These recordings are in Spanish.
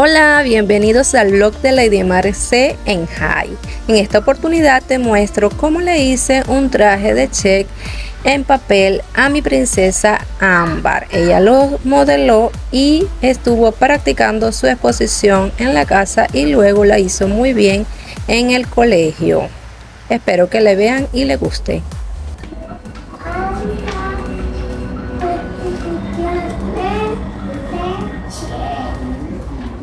Hola, bienvenidos al blog de Lady Marce en High. En esta oportunidad te muestro cómo le hice un traje de check en papel a mi princesa Ámbar. Ella lo modeló y estuvo practicando su exposición en la casa y luego la hizo muy bien en el colegio. Espero que le vean y le guste.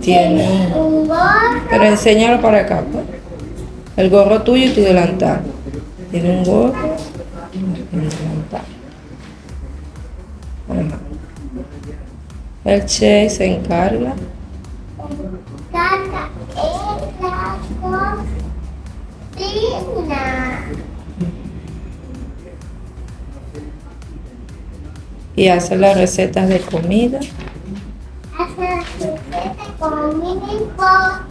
Tiene un gorro. Pero enséñalo para acá, pues. El gorro tuyo y tu delantal. Tiene un gorro y un delantal. El Che se encarga. Caca en la cocina. Y hace las recetas de comida. Hace las recetas de comida y postre.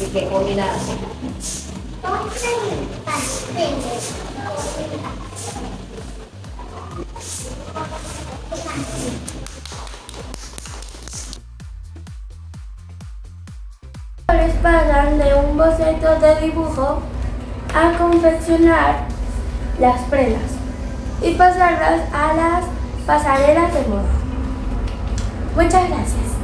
¿Y qué comida hace? para darle un boceto de dibujo a confeccionar las prendas y pasarlas a las pasarelas de moda. Muchas gracias.